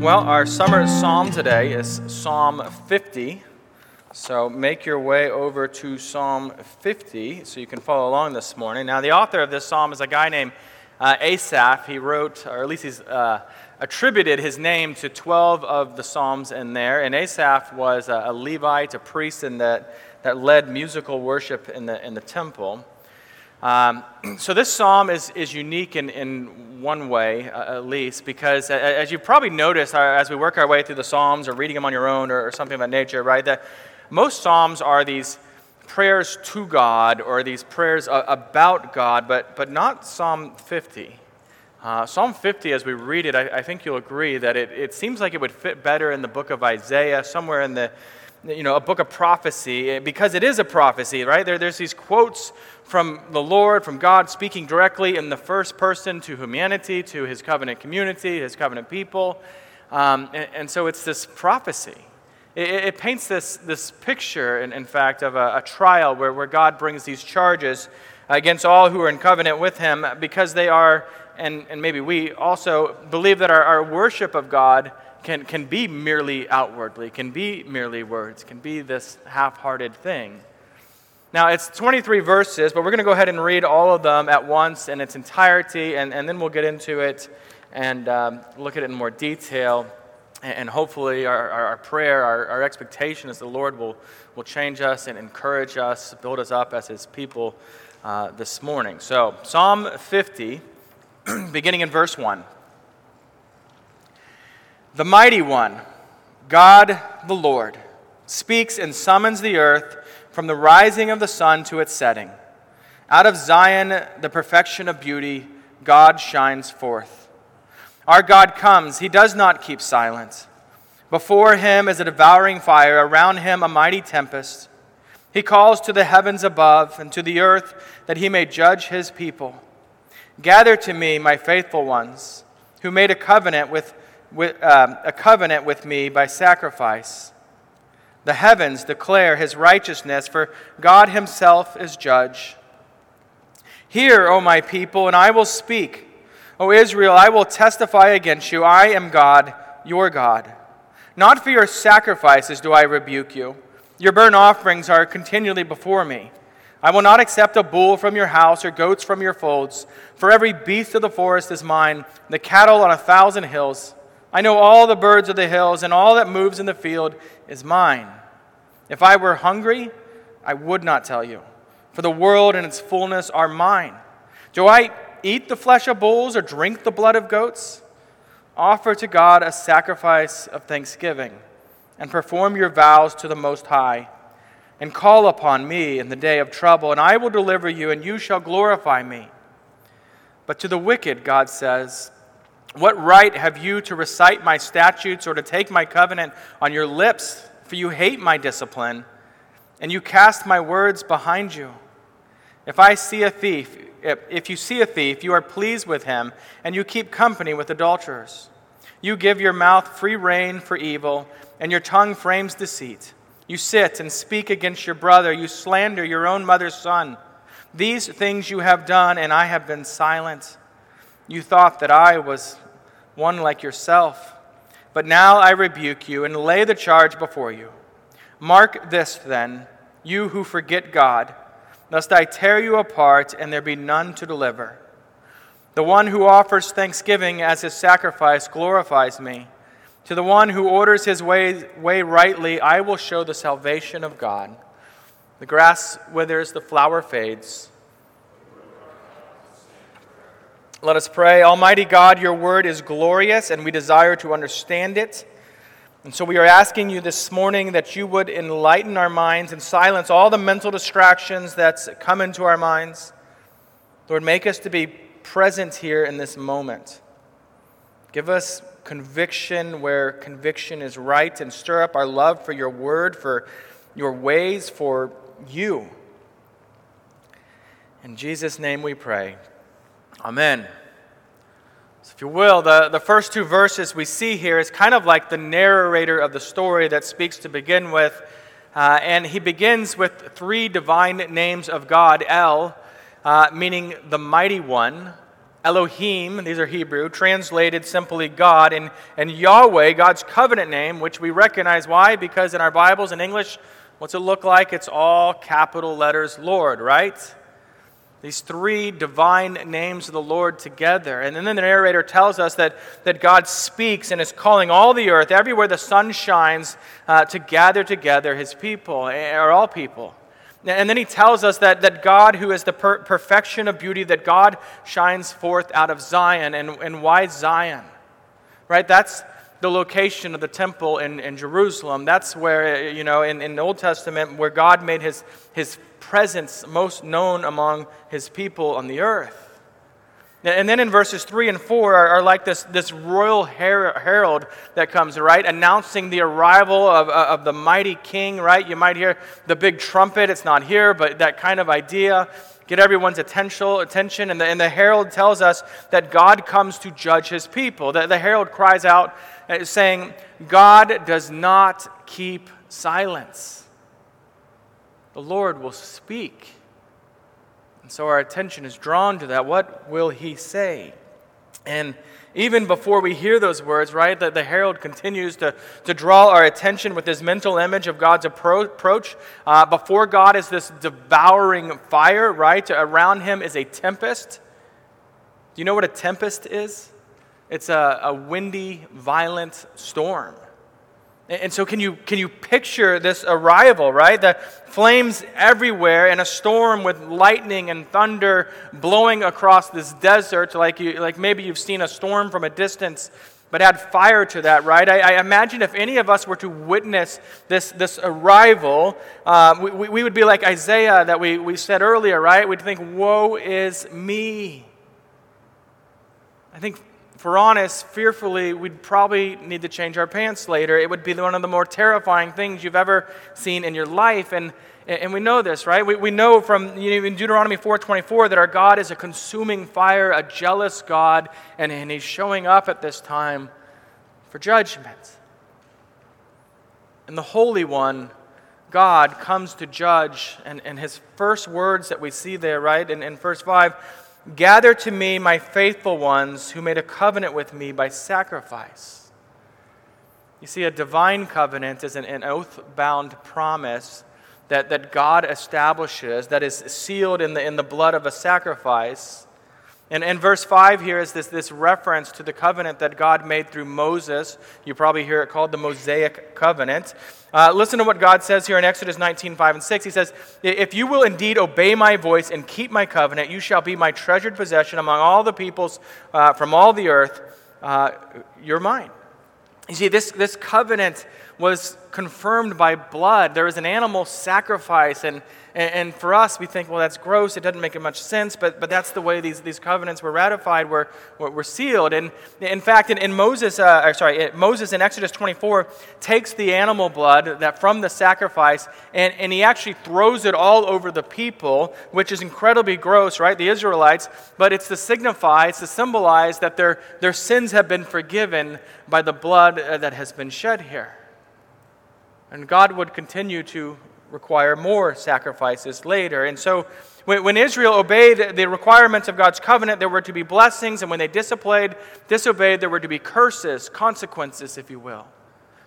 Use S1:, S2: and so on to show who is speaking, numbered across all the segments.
S1: Well, our summer psalm today is Psalm 50. So make your way over to Psalm 50 so you can follow along this morning. Now, the author of this psalm is a guy named uh, Asaph. He wrote, or at least he's uh, attributed his name to 12 of the psalms in there. And Asaph was a, a Levite, a priest in that, that led musical worship in the, in the temple. Um, so this psalm is, is unique in, in one way, uh, at least, because as you probably noticed uh, as we work our way through the psalms or reading them on your own or, something of that nature, right, that most psalms are these prayers to God or these prayers uh, about God, but, but not Psalm 50. Uh, Psalm 50, as we read it, I, I, think you'll agree that it, it seems like it would fit better in the book of Isaiah, somewhere in the, you know, a book of prophecy, eh, because it is a prophecy, right? There, there's these quotes from the Lord, from God, speaking directly in the first person to humanity, to his covenant community, his covenant people. Um, and, and, so it's this prophecy. It, it paints this, this picture, in, in fact, of a, a trial where, where God brings these charges against all who are in covenant with him because they are, and, and maybe we also believe that our, our worship of God can, can be merely outwardly, can be merely words, can be this half hearted thing. Now, it's 23 verses, but we're going to go ahead and read all of them at once in its entirety, and, and then we'll get into it and um, look at it in more detail. And, hopefully, our, our, our prayer, our, our, expectation is the Lord will, will change us and encourage us, build us up as His people uh, this morning. So, Psalm 50, beginning in verse 1. The mighty one, God the Lord, speaks and summons the earth from the rising of the sun to its setting. Out of Zion, the perfection of beauty, God shines forth. Our God comes, he does not keep silent. Before him is a devouring fire, around him a mighty tempest. He calls to the heavens above and to the earth that he may judge his people. Gather to me, my faithful ones, who made a covenant with with, um, a covenant with me by sacrifice. The heavens declare his righteousness, for God himself is judge. Hear, O my people, and I will speak. O Israel, I will testify against you. I am God, your God. Not for your sacrifices do I rebuke you. Your burnt offerings are continually before me. I will not accept a bull from your house or goats from your folds, for every beast of the forest is mine, the cattle on a thousand hills. I know all the birds of the hills, and all that moves in the field is mine. If I were hungry, I would not tell you, for the world and its fullness are mine. Do I eat the flesh of bulls or drink the blood of goats? Offer to God a sacrifice of thanksgiving, and perform your vows to the Most High. And call upon me in the day of trouble, and I will deliver you, and you shall glorify me. But to the wicked, God says, what right have you to recite my statutes or to take my covenant on your lips? For you hate my discipline, and you cast my words behind you. If I see a thief, if you see a thief, you are pleased with him, and you keep company with adulterers. You give your mouth free rein for evil, and your tongue frames deceit. You sit and speak against your brother, you slander your own mother's son. These things you have done, and I have been silent. You thought that I was one like yourself. But now I rebuke you and lay the charge before you. Mark this then, you who forget God, lest I tear you apart and there be none to deliver. The one who offers thanksgiving as his sacrifice glorifies me. To the one who orders his way, way rightly, I will show the salvation of God. The grass withers, the flower fades let us pray. Almighty God, your word is glorious and we desire to understand it. And so we are asking you this morning that you would enlighten our minds and silence all the mental distractions that come into our minds. Lord, make us to be present here in this moment. Give us conviction where conviction is right and stir up our love for your word, for your ways, for you. In Jesus' name we pray. Amen. So if you will, the, the first two verses we see here is kind of like the narrator of the story that speaks to begin with. Uh, and he begins with three divine names of God El, uh, meaning the mighty one, Elohim, these are Hebrew, translated simply God, and, and Yahweh, God's covenant name, which we recognize. Why? Because in our Bibles in English, what's it look like? It's all capital letters Lord, right? These three divine names of the Lord together. And then the narrator tells us that, that God speaks and is calling all the earth, everywhere the sun shines, uh, to gather together his people, eh, or all people. And then he tells us that, that God, who is the per- perfection of beauty, that God shines forth out of Zion. And, and why Zion? Right? That's the location of the temple in, in Jerusalem. That's where, you know, in, in the Old Testament, where God made his, his presence most known among his people on the earth. And then in verses 3 and 4 are, are like this, this royal her- herald that comes, right? Announcing the arrival of, of the mighty king, right? You might hear the big trumpet. It's not here, but that kind of idea. Get everyone's attention. attention. And, the, and the herald tells us that God comes to judge his people. The, the herald cries out, uh, saying, God does not keep silence. The Lord will speak. And so our attention is drawn to that. What will he say? And even before we hear those words, right, that the herald continues to, to draw our attention with this mental image of God's approach. Uh, before God is this devouring fire, right? Around him is a tempest. Do you know what a tempest is? It's a, a windy, violent storm. And so, can you, can you picture this arrival, right? The flames everywhere and a storm with lightning and thunder blowing across this desert, like, you, like maybe you've seen a storm from a distance, but add fire to that, right? I, I imagine if any of us were to witness this, this arrival, uh, we, we would be like Isaiah that we, we said earlier, right? We'd think, Woe is me. I think for honest, fearfully, we'd probably need to change our pants later. It would be one of the more terrifying things you've ever seen in your life. And, and we know this, right? We, we know from you know, in Deuteronomy 4.24 that our God is a consuming fire, a jealous God, and, and he's showing up at this time for judgment. And the Holy One, God, comes to judge. And, and his first words that we see there, right, in, in verse 5 Gather to me my faithful ones who made a covenant with me by sacrifice. You see, a divine covenant is an, an oath bound promise that, that God establishes, that is sealed in the, in the blood of a sacrifice. And, and verse 5 here is this, this reference to the covenant that God made through Moses. You probably hear it called the Mosaic covenant. Uh, listen to what God says here in Exodus 19 5 and 6. He says, If you will indeed obey my voice and keep my covenant, you shall be my treasured possession among all the peoples uh, from all the earth. Uh, you're mine. You see, this, this covenant was confirmed by blood. There was an animal sacrifice, and, and, and, for us, we think, well, that's gross. It doesn't make much sense, but, but that's the way these, these covenants were ratified, were, were, sealed. And in fact, in, in Moses, uh, sorry, Moses in Exodus 24 takes the animal blood that from the sacrifice, and, and he actually throws it all over the people, which is incredibly gross, right? The Israelites, but it's to signify, it's to symbolize that their, their sins have been forgiven by the blood uh, that has been shed here. And God would continue to require more sacrifices later. And so, when, Israel obeyed the requirements of God's covenant, there were to be blessings, and when they disobeyed, disobeyed there were to be curses, consequences, if you will.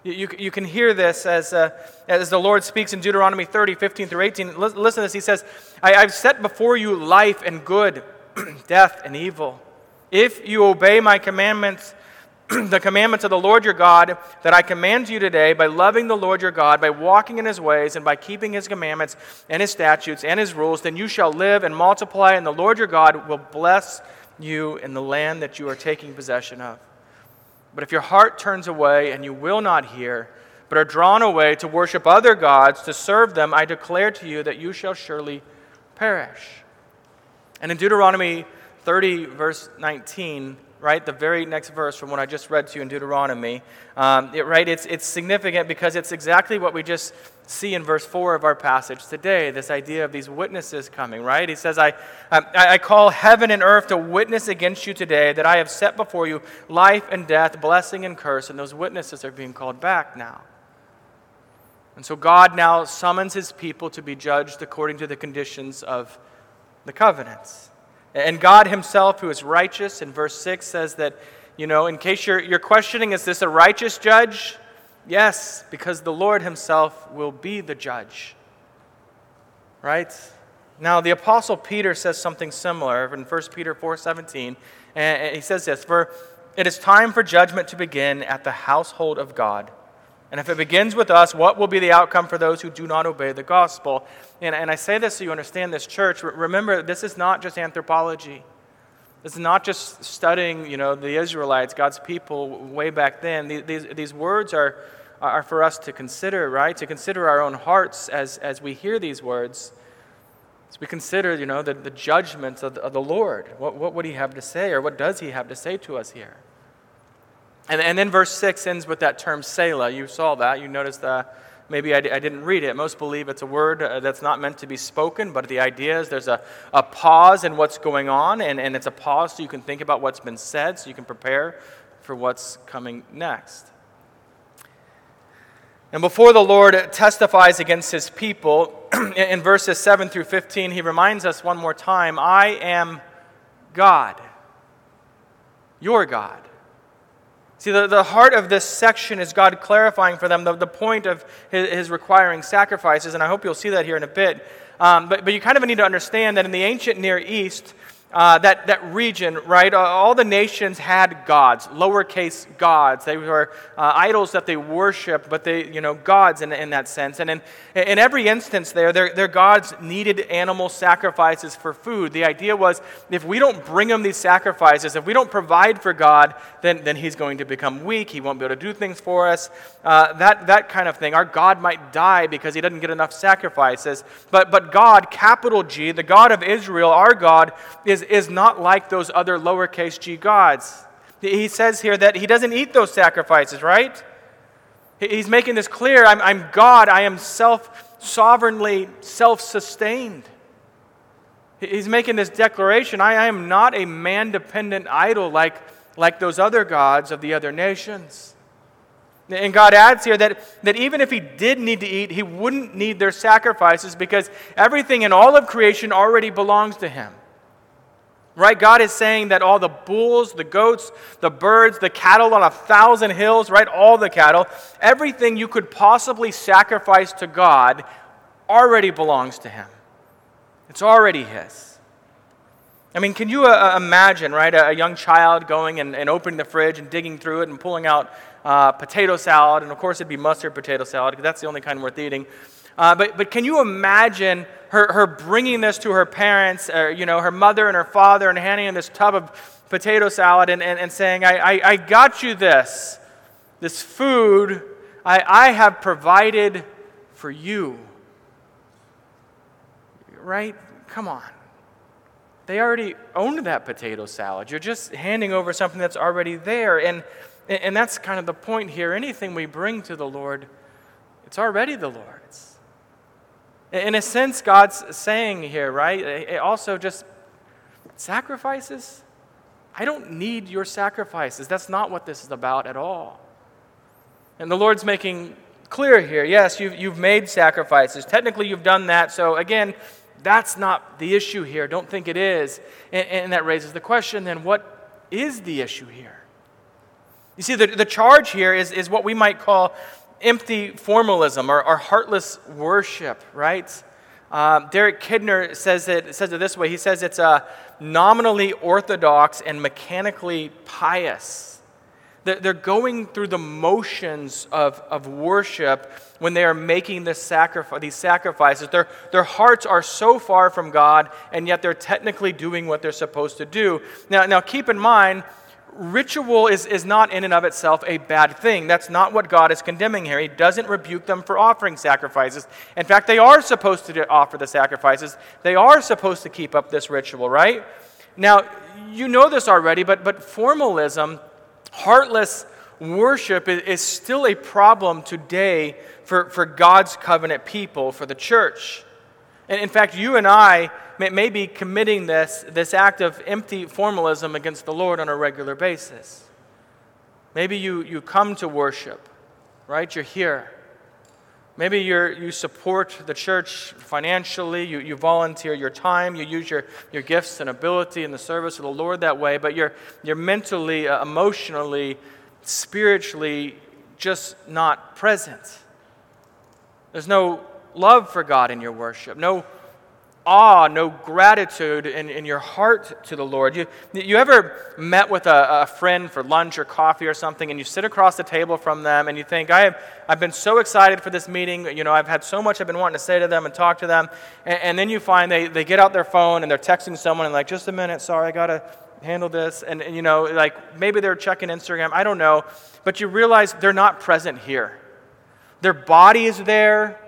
S1: You, you, you can hear this as, uh, as the Lord speaks in Deuteronomy 30, 15 through 18. Listen to this. He says, I, I've set before you life and good, death and evil. If you obey my commandments, the commandments of the Lord your God that I command you today by loving the Lord your God, by walking in his ways, and by keeping his commandments and his statutes and his rules, then you shall live and multiply, and the Lord your God will bless you in the land that you are taking possession of. But if your heart turns away and you will not hear, but are drawn away to worship other gods, to serve them, I declare to you that you shall surely perish. And in Deuteronomy 30, verse 19, right? The very next verse from what I just read to you in Deuteronomy, um, it, right? It's, it's significant because it's exactly what we just see in verse 4 of our passage today this idea of these witnesses coming, right? He says, I, I, I call heaven and earth to witness against you today that I have set before you life and death, blessing and curse, and those witnesses are being called back now. And so God now summons his people to be judged according to the conditions of the covenants. And God Himself, who is righteous, in verse 6 says that, you know, in case you're, you're questioning, is this a righteous judge? Yes, because the Lord Himself will be the judge. Right? Now, the Apostle Peter says something similar in 1 Peter 4.17, and he says this, For it is time for judgment to begin at the household of God. And if it begins with us, what will be the outcome for those who do not obey the gospel? And, and I say this so you understand this church. Remember, this is not just anthropology. Is not just studying, you know, the Israelites, God's people way back then. These, these words are, are for us to consider, right? To consider our own hearts as, as we hear these words. As we consider, you know, the, the judgments of the, of the Lord. What, what would he have to say, or what does he have to say to us here? And, and then verse 6 ends with that term Selah. You saw that. You noticed that. Maybe I, I didn't read it. Most believe it's a word uh, that's not meant to be spoken, but the idea is there's a, a pause in what's going on, and, and it's a pause so you can think about what's been said, so you can prepare for what's coming next. And before the Lord testifies against his people, in verses 7 through 15, he reminds us one more time I am God, your God. See, the, the heart of this section is God clarifying for them the, the point of his, his requiring sacrifices, and I hope you'll see that here in a bit. Um, but, but you kind of need to understand that in the ancient Near East, uh, that, that region, right? Uh, all the nations had gods, lowercase gods. They were uh, idols that they worshiped, but they, you know, gods in, in that sense. And in, in every instance there, their, their gods needed animal sacrifices for food. The idea was if we don't bring them these sacrifices, if we don't provide for God, then, then he's going to become weak. He won't be able to do things for us. Uh, that, that kind of thing. Our God might die because he doesn't get enough sacrifices. But, but God, capital G, the God of Israel, our God, is is, is not like those other lowercase g gods. He says here that he doesn't eat those sacrifices, right? He's making this clear I'm, I'm God, I am self sovereignly self sustained. He's making this declaration I, I am not a man dependent idol like, like those other gods of the other nations. And God adds here that, that even if he did need to eat, he wouldn't need their sacrifices because everything in all of creation already belongs to him. Right? God is saying that all the bulls, the goats, the birds, the cattle on a thousand hills, right? All the cattle, everything you could possibly sacrifice to God already belongs to Him. It's already His. I mean, can you uh, uh imagine, right, a, a, young child going and, and, opening the fridge and digging through it and pulling out uh, potato salad? And of course, it'd be mustard potato salad because that's the only kind worth eating. Uh, but, but can you imagine her, her bringing this to her parents, or, you know, her mother and her father, and handing in this tub of potato salad and, and, and saying, I, I, I got you this, this food I, I have provided for you. Right? Come on. They already owned that potato salad. You're just handing over something that's already there. And, and that's kind of the point here. Anything we bring to the Lord, it's already the Lord's. In a sense, God's saying here, right? It also just sacrifices. I don't need your sacrifices. That's not what this is about at all. And the Lord's making clear here yes, you've, you've made sacrifices. Technically, you've done that. So, again, that's not the issue here. Don't think it is. And, and that raises the question then, what is the issue here? You see, the, the charge here is, is what we might call empty formalism or, or heartless worship, right? Uh, Derek Kidner says it, says it this way he says it's a nominally orthodox and mechanically pious. They're going through the motions of, of worship when they are making this sacrifice, these sacrifices. Their, their hearts are so far from God, and yet they're technically doing what they're supposed to do. Now, now keep in mind, ritual is, is not in and of itself a bad thing. That's not what God is condemning here. He doesn't rebuke them for offering sacrifices. In fact, they are supposed to offer the sacrifices, they are supposed to keep up this ritual, right? Now, you know this already, but, but formalism, heartless worship is, is still a problem today for, for God's covenant people, for the church. And in fact, you and I may, may be committing this, this act of empty formalism against the Lord on a regular basis. Maybe you, you come to worship, right? You're here. Maybe you you support the church financially, you, you volunteer your time, you use your, your gifts and ability in the service of the Lord that way, but you're, you're mentally, uh, emotionally, spiritually just not present. There's no love for God in your worship, no awe, no gratitude in, in your heart to the Lord. You, you ever met with a, a friend for lunch or coffee or something, and you sit across the table from them and you think, I have, I've been so excited for this meeting. You know, I've had so much I've been wanting to say to them and talk to them. And, and then you find they, they get out their phone and they're texting someone and, like, just a minute, sorry, I got to handle this. And, and, you know, like maybe they're checking Instagram, I don't know. But you realize they're not present here. Their body is there,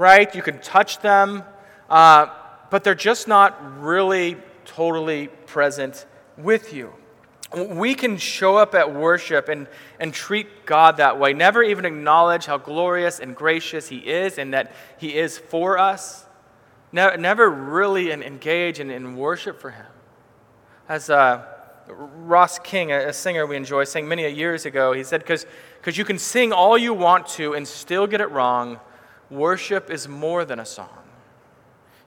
S1: right? You can touch them. Uh, but they're just not really totally present with you. We can show up at worship and, and treat God that way, never even acknowledge how glorious and gracious He is and that He is for us, never, never really engage in, in worship for Him. As uh, Ross King, a, a singer we enjoy, sang many years ago, he said, Because you can sing all you want to and still get it wrong, worship is more than a song.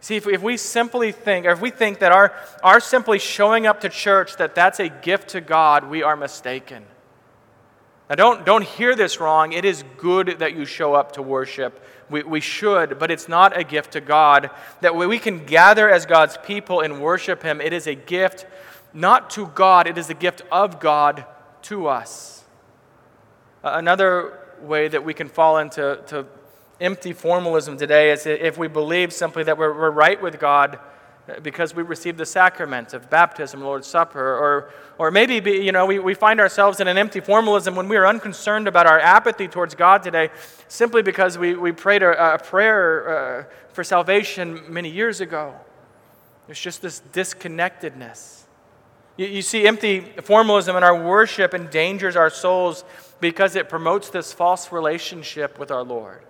S1: See, if, we simply think, or if we think that our, our simply showing up to church, that that's a gift to God, we are mistaken. Now, don't, don't hear this wrong. It is good that you show up to worship. We, we should, but it's not a gift to God. That we can gather as God's people and worship Him, it is a gift not to God, it is a gift of God to us. Another way that we can fall into to empty formalism today is if we believe simply that we're, we're right with God because we received the sacrament of baptism, Lord's Supper, or, or maybe be, you know, we, we find ourselves in an empty formalism when we are unconcerned about our apathy towards God today simply because we, we prayed a, a prayer uh, for salvation many years ago. There's just this disconnectedness. You, you see, empty formalism in our worship endangers our souls because it promotes this false relationship with our Lord.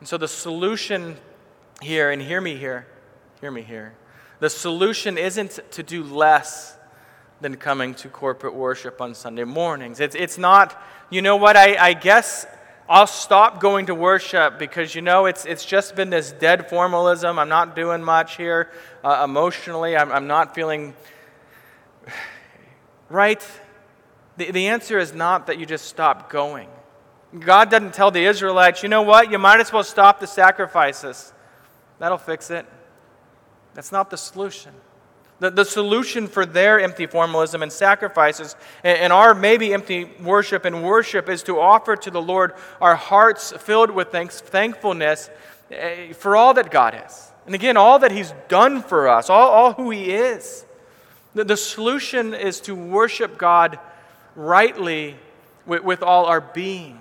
S1: And so the solution here, and hear me here, hear me here. The solution isn't to do less than coming to corporate worship on Sunday mornings. It's, it's not, you know what, I, I guess I'll stop going to worship because, you know, it's, it's just been this dead formalism. I'm not doing much here uh, emotionally. I'm, I'm not feeling right. The, the answer is not that you just stop going. God doesn't tell the Israelites, you know what, you might as well stop the sacrifices. That'll fix it. That's not the solution. The, the solution for their empty formalism and sacrifices and, and our maybe empty worship and worship is to offer to the Lord our hearts filled with thanks, thankfulness eh, for all that God is. And again, all that He's done for us, all, all who He is. The, the solution is to worship God rightly with, with all our being.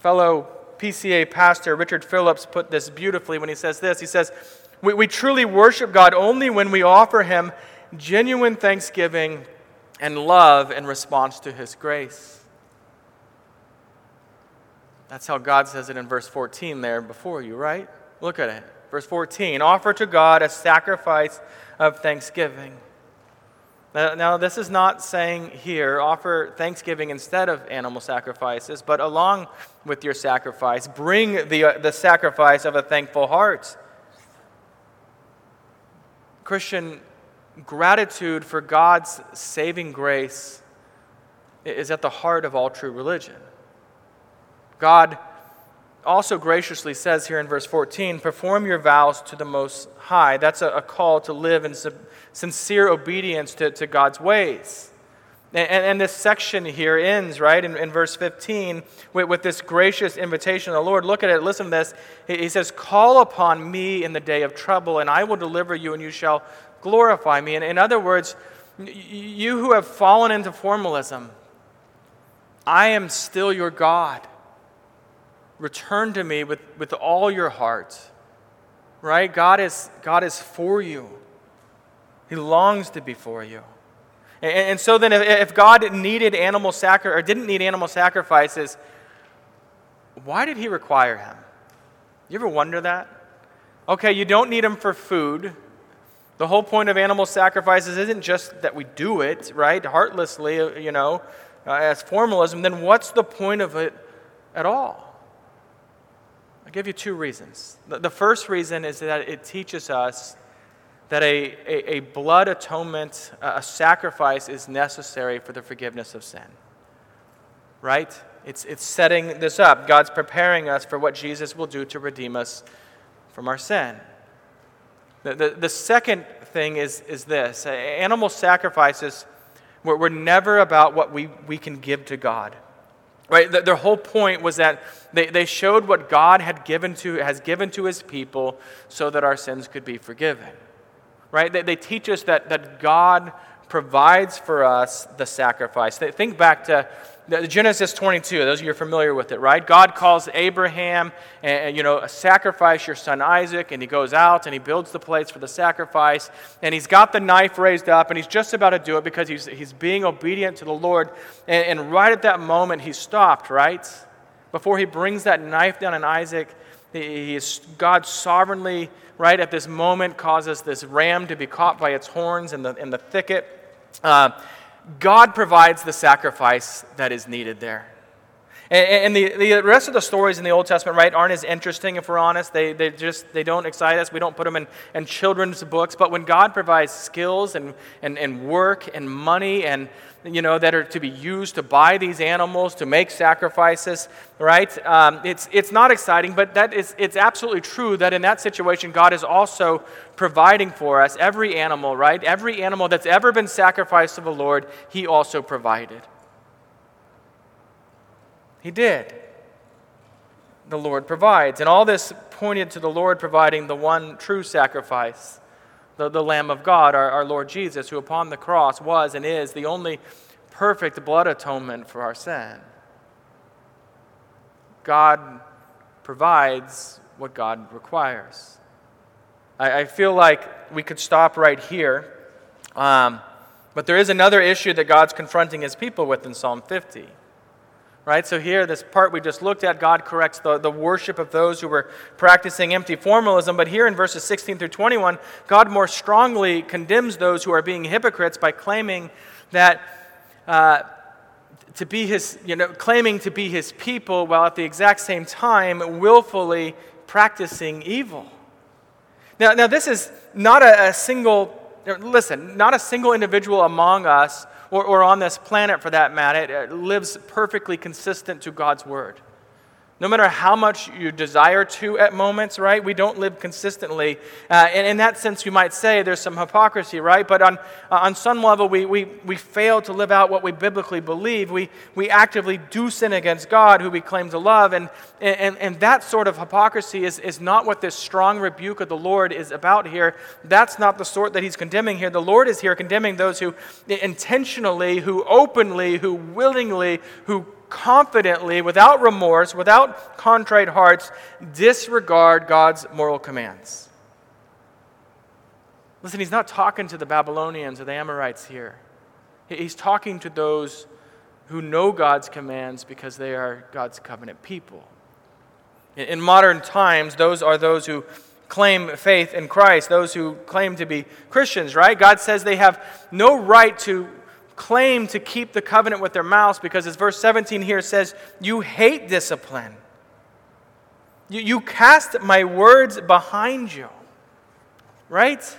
S1: Fellow PCA pastor Richard Phillips put this beautifully when he says this. He says, we, we truly worship God only when we offer Him genuine thanksgiving and love in response to His grace. That's how God says it in verse 14 there before you, right? Look at it. Verse 14 Offer to God a sacrifice of thanksgiving. Now, this is not saying here offer thanksgiving instead of animal sacrifices, but along with your sacrifice, bring the, uh, the sacrifice of a thankful heart. Christian, gratitude for God's saving grace is at the heart of all true religion. God also graciously says here in verse 14 perform your vows to the Most High. That's a, a call to live in sincere obedience to, to God's ways. And, and, this section here ends, right, in, in verse 15 with, with, this gracious invitation of the Lord. Look at it, listen to this. He, he says, Call upon me in the day of trouble, and I will deliver you, and you shall glorify me. And in other words, you who have fallen into formalism, I am still your God. Return to me with, with all your heart. Right? God is, God is for you. He longs to be for you. And, and so then, if, if God needed animal sacri- or didn't need animal sacrifices, why did He require him? You ever wonder that? Okay, you don't need them for food. The whole point of animal sacrifices isn't just that we do it, right, heartlessly, you know, uh, as formalism. Then what's the point of it at all? I'll give you two reasons. The first reason is that it teaches us that a, a, a, blood atonement, a sacrifice, is necessary for the forgiveness of sin. Right? It's, it's setting this up. God's preparing us for what Jesus will do to redeem us from our sin. The, the, the second thing is, is this animal sacrifices were, were never about what we, we can give to God. Right? The, their whole point was that they, they showed what God had given to, has given to his people so that our sins could be forgiven right? They, they teach us that, that God provides for us the sacrifice. Think back to Genesis 22. Those of you are familiar with it, right? God calls Abraham, and, you know, sacrifice your son Isaac, and he goes out and he builds the plates for the sacrifice, and he's got the knife raised up, and he's just about to do it because he's, he's being obedient to the Lord. And, and right at that moment, he stopped, right? Before he brings that knife down on Isaac, he, is, God sovereignly right at this moment causes this ram to be caught by its horns in the, in the thicket. Uh, God provides the sacrifice that is needed there. And, and the, the rest of the stories in the Old Testament, right, aren't as interesting if we're honest. They, they just they don't excite us. We don't put them in, in children's books. But when God provides skills and, and, and work and money and you know, that are to be used to buy these animals, to make sacrifices, right? Um, it's, it's not exciting, but that is, it's absolutely true that in that situation, God is also providing for us every animal, right? Every animal that's ever been sacrificed to the Lord, He also provided. He did. The Lord provides. And all this pointed to the Lord providing the one true sacrifice the, the Lamb of God, our, our Lord Jesus, who upon the cross was and is the only perfect blood atonement for our sin. God provides what God requires. I, I feel like we could stop right here, um, but there is another issue that God's confronting his people with in Psalm 50 right? So here, this part we just looked at, God corrects the, the worship of those who were practicing empty formalism. But here in verses 16 through 21, God more strongly condemns those who are being hypocrites by claiming that. Uh, to be his, you know, claiming to be his people while at the exact same time willfully practicing evil. Now, now this is not a, a single, listen, not a single individual among us or, or on this planet for that matter, it lives perfectly consistent to God's word. No matter how much you desire to at moments, right? We don't live consistently. Uh, and in that sense, you might say there's some hypocrisy, right? But on, uh, on some level, we, we, we fail to live out what we biblically believe. We, we actively do sin against God, who we claim to love. And, and, and that sort of hypocrisy is, is not what this strong rebuke of the Lord is about here. That's not the sort that he's condemning here. The Lord is here condemning those who intentionally, who openly, who willingly, who confidently, without remorse, without contrite hearts, disregard God's moral commands. Listen, he's not talking to the Babylonians or the Amorites here. He's talking to those who know God's commands because they are God's covenant people. In modern times, those are those who claim faith in Christ, those who claim to be Christians, right? God says they have no right to claim to keep the covenant with their mouths because, as verse 17 here says, you hate discipline. You, you cast my words behind you. Right?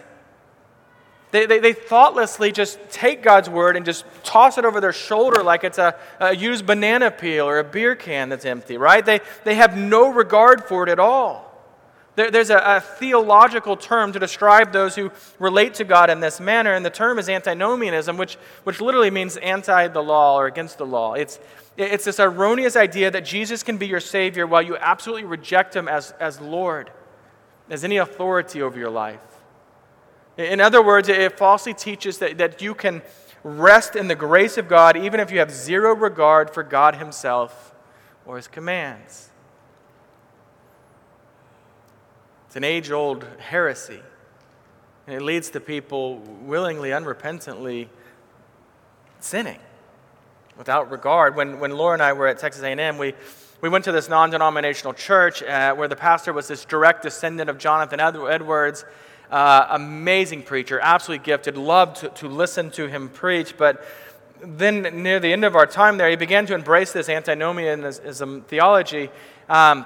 S1: They, they, they, thoughtlessly just take God's word and just toss it over their shoulder like it's a, a used banana peel or a beer can that's empty, right? They, they have no regard for it at all. There, there's a, a, theological term to describe those who relate to God in this manner, and the term is antinomianism, which, which literally means anti the law or against the law. It's, it's this erroneous idea that Jesus can be your Savior while you absolutely reject Him as, as Lord, as any authority over your life. In other words, it falsely teaches that, that you can rest in the grace of God even if you have zero regard for God Himself or His commands. It's an age old heresy. And it leads to people willingly, unrepentantly sinning without regard. When, when Laura and I were at Texas A&M, we, we went to this non-denominational church uh, where the pastor was this direct descendant of Jonathan Edwards, uh, amazing preacher, absolutely gifted, loved to, to listen to him preach. But then near the end of our time there, he began to embrace this antinomianism theology. Um,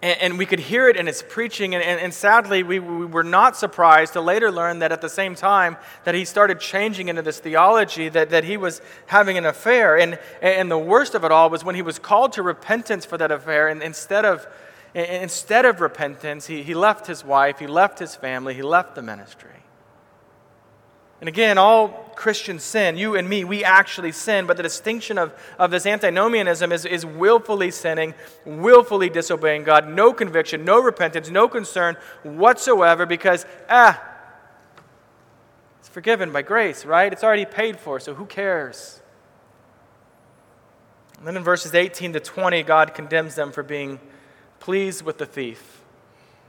S1: And, and we could hear it in his preaching, and, and, and sadly, we, we were not surprised to later learn that at the same time that he started changing into this theology that, that he was having an affair. And, and the worst of it all was when he was called to repentance for that affair, and instead of, instead of repentance, he, he left his wife, he left his family, he left the ministry. And again, all Christians sin. You and me, we actually sin. But the distinction of, of this antinomianism is, is willfully sinning, willfully disobeying God, no conviction, no repentance, no concern whatsoever because, ah, it's forgiven by grace, right? It's already paid for, so who cares? And then in verses 18 to 20, God condemns them for being pleased with the thief,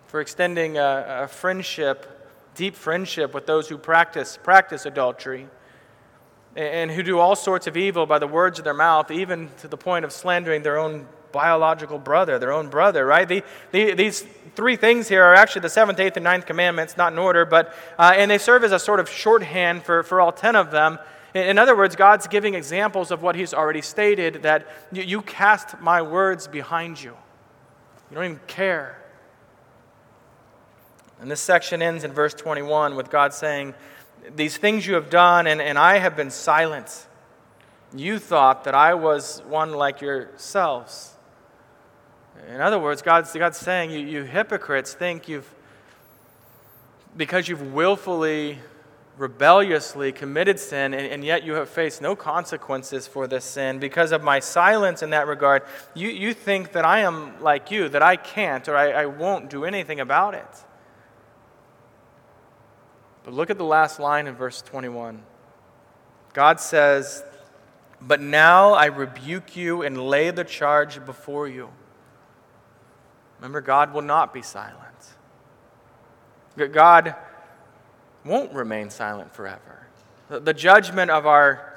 S1: for extending a, a friendship deep friendship with those who practice, practice adultery and who do all sorts of evil by the words of their mouth, even to the point of slandering their own biological brother, their own brother, right? The, the, these three things here are actually the seventh, eighth, and ninth commandments, not in order, but, uh, and they serve as a sort of shorthand for, for all ten of them. In, other words, God's giving examples of what He's already stated that you cast my words behind you. You don't even care. And this section ends in verse 21 with God saying, These things you have done, and, and I have been silent. You thought that I was one like yourselves. In other words, God's, God's saying, you, you hypocrites think you've, because you've willfully, rebelliously committed sin, and, and, yet you have faced no consequences for this sin, because of my silence in that regard, you, you think that I am like you, that I can't or I, I won't do anything about it. But look at the last line in verse 21. God says, But now I rebuke you and lay the charge before you. Remember, God will not be silent. God won't remain silent forever. The judgment of our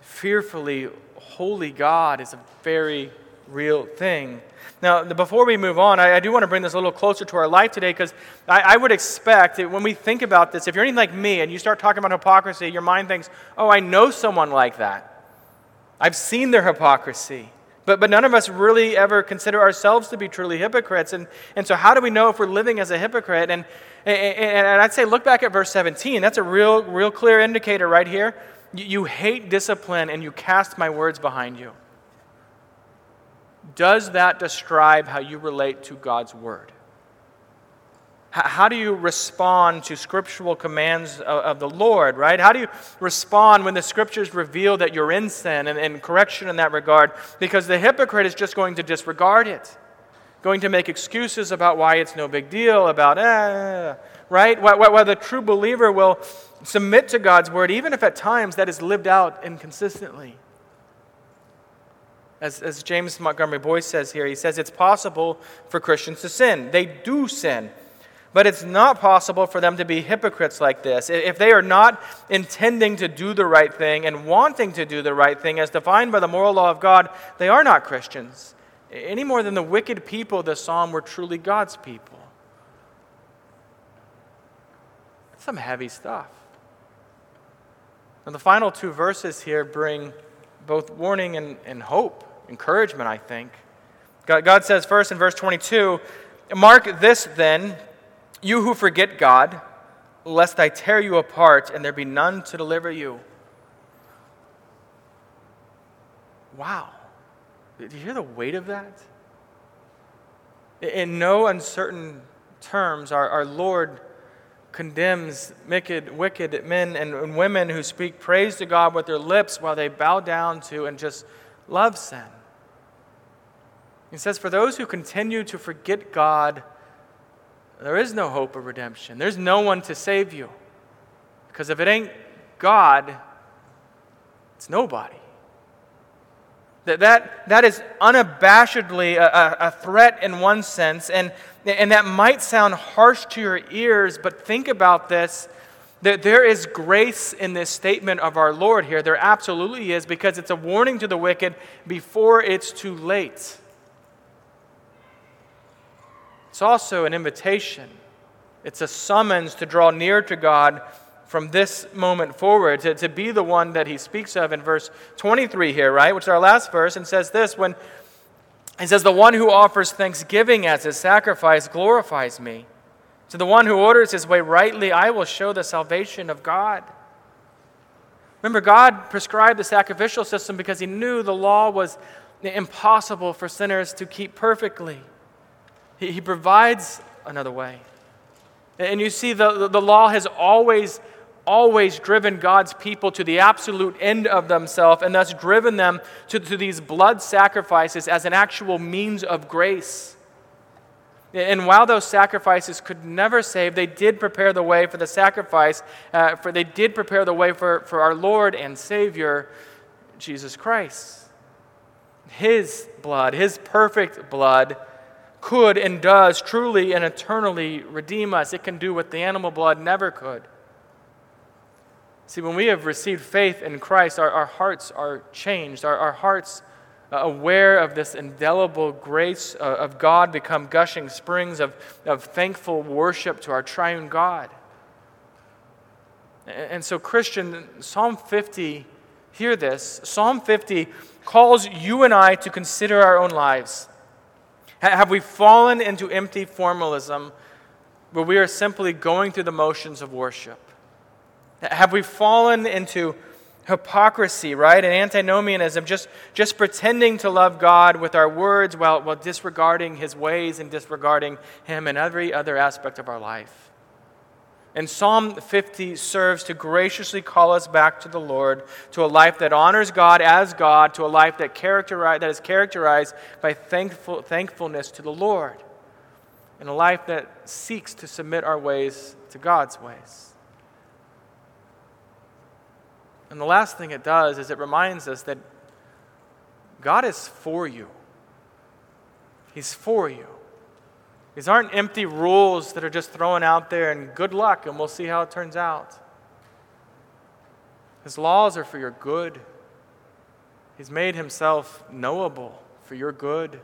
S1: fearfully holy God is a very real thing. Now, before we move on, I, I, do want to bring this a little closer to our life today because I, I, would expect that when we think about this, if you're anything like me and you start talking about hypocrisy, your mind thinks, oh, I know someone like that. I've seen their hypocrisy. But, but none of us really ever consider ourselves to be truly hypocrites. And, and so, how do we know if we're living as a hypocrite? And, and, and I'd say, look back at verse 17. That's a real, real clear indicator right here. You, you hate discipline and you cast my words behind you. Does that describe how you relate to God's Word? How do you respond to scriptural commands of the Lord, right? How do you respond when the scriptures reveal that you're in sin and, correction in that regard? Because the hypocrite is just going to disregard it, going to make excuses about why it's no big deal, about, eh, right? While the true believer will submit to God's word, even if at times that is lived out inconsistently. As, as James Montgomery Boice says here, he says it's possible for Christians to sin. They do sin. But it's not possible for them to be hypocrites like this. If they are not intending to do the right thing and wanting to do the right thing as defined by the moral law of God, they are not Christians. Any more than the wicked people of the psalm were truly God's people. That's some heavy stuff. And the final two verses here bring both warning and, and hope encouragement, I think. God, God says first in verse 22 Mark this then, you who forget God, lest I tear you apart and there be none to deliver you. Wow. Do you hear the weight of that? In no uncertain terms, our, our Lord condemns wicked, wicked men and women who speak praise to God with their lips while they bow down to and just love sin. He says, For those who continue to forget God, there is no hope of redemption. There's no one to save you. Because if it ain't God, it's nobody. That, that, that is unabashedly a, a, threat in one sense, and, and that might sound harsh to your ears, but think about this that there is grace in this statement of our Lord here. There absolutely is, because it's a warning to the wicked before it's too late. It's also an invitation, it's a summons to draw near to God from this moment forward, to, to be the one that he speaks of in verse 23 here, right? Which is our last verse, and says this when He says, The one who offers thanksgiving as his sacrifice glorifies me. To the one who orders his way rightly, I will show the salvation of God. Remember, God prescribed the sacrificial system because he knew the law was impossible for sinners to keep perfectly. He, he provides another way. And you see, the, the law has always, always driven God's people to the absolute end of themselves and thus driven them to, to these blood sacrifices as an actual means of grace. And while those sacrifices could never save, they did prepare the way for the sacrifice, uh, for they did prepare the way for, for our Lord and Savior, Jesus Christ. His blood, His perfect blood, could and does truly and eternally redeem us. It can do what the animal blood never could. See, when we have received faith in Christ, our, our hearts are changed. Our, our hearts uh, aware of this indelible grace uh, of God, become gushing springs of, of thankful worship to our triune God. And so, Christian, Psalm 50, hear this. Psalm 50 calls you and I to consider our own lives. Have we fallen into empty formalism where we are simply going through the motions of worship? Have we fallen into hypocrisy, right? And antinomianism, just, just pretending to love God with our words while, while disregarding his ways and disregarding him in every other aspect of our life. And Psalm 50 serves to graciously call us back to the Lord, to a life that honors God as God, to a life that, characteri- that is characterized by thankful, thankfulness to the Lord, and a life that seeks to submit our ways to God's ways. And the last thing it does is it reminds us that God is for you. He's for you. These aren't empty rules that are just thrown out there and good luck and we'll see how it turns out. His laws are for your good. He's made himself knowable for your good.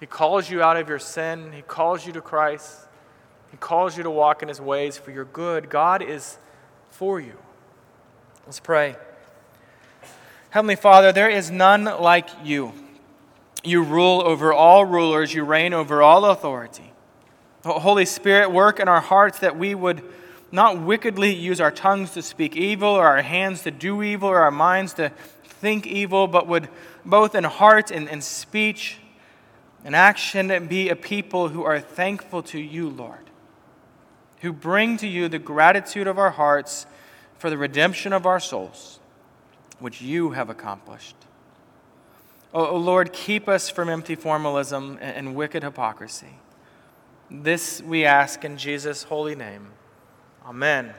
S1: He calls you out of your sin. He calls you to Christ. He calls you to walk in his ways for your good. God is for you. Let's pray. Heavenly Father, there is none like you. You rule over all rulers, you reign over all authority. Holy Spirit, work in our hearts that we would not wickedly use our tongues to speak evil, or our hands to do evil, or our minds to think evil, but would both in heart and, in speech and action be a people who are thankful to you, Lord, who bring to you the gratitude of our hearts for the redemption of our souls, which you have accomplished. O, o Lord, keep us from empty formalism and wicked hypocrisy. This we ask in Jesus' holy name. Amen.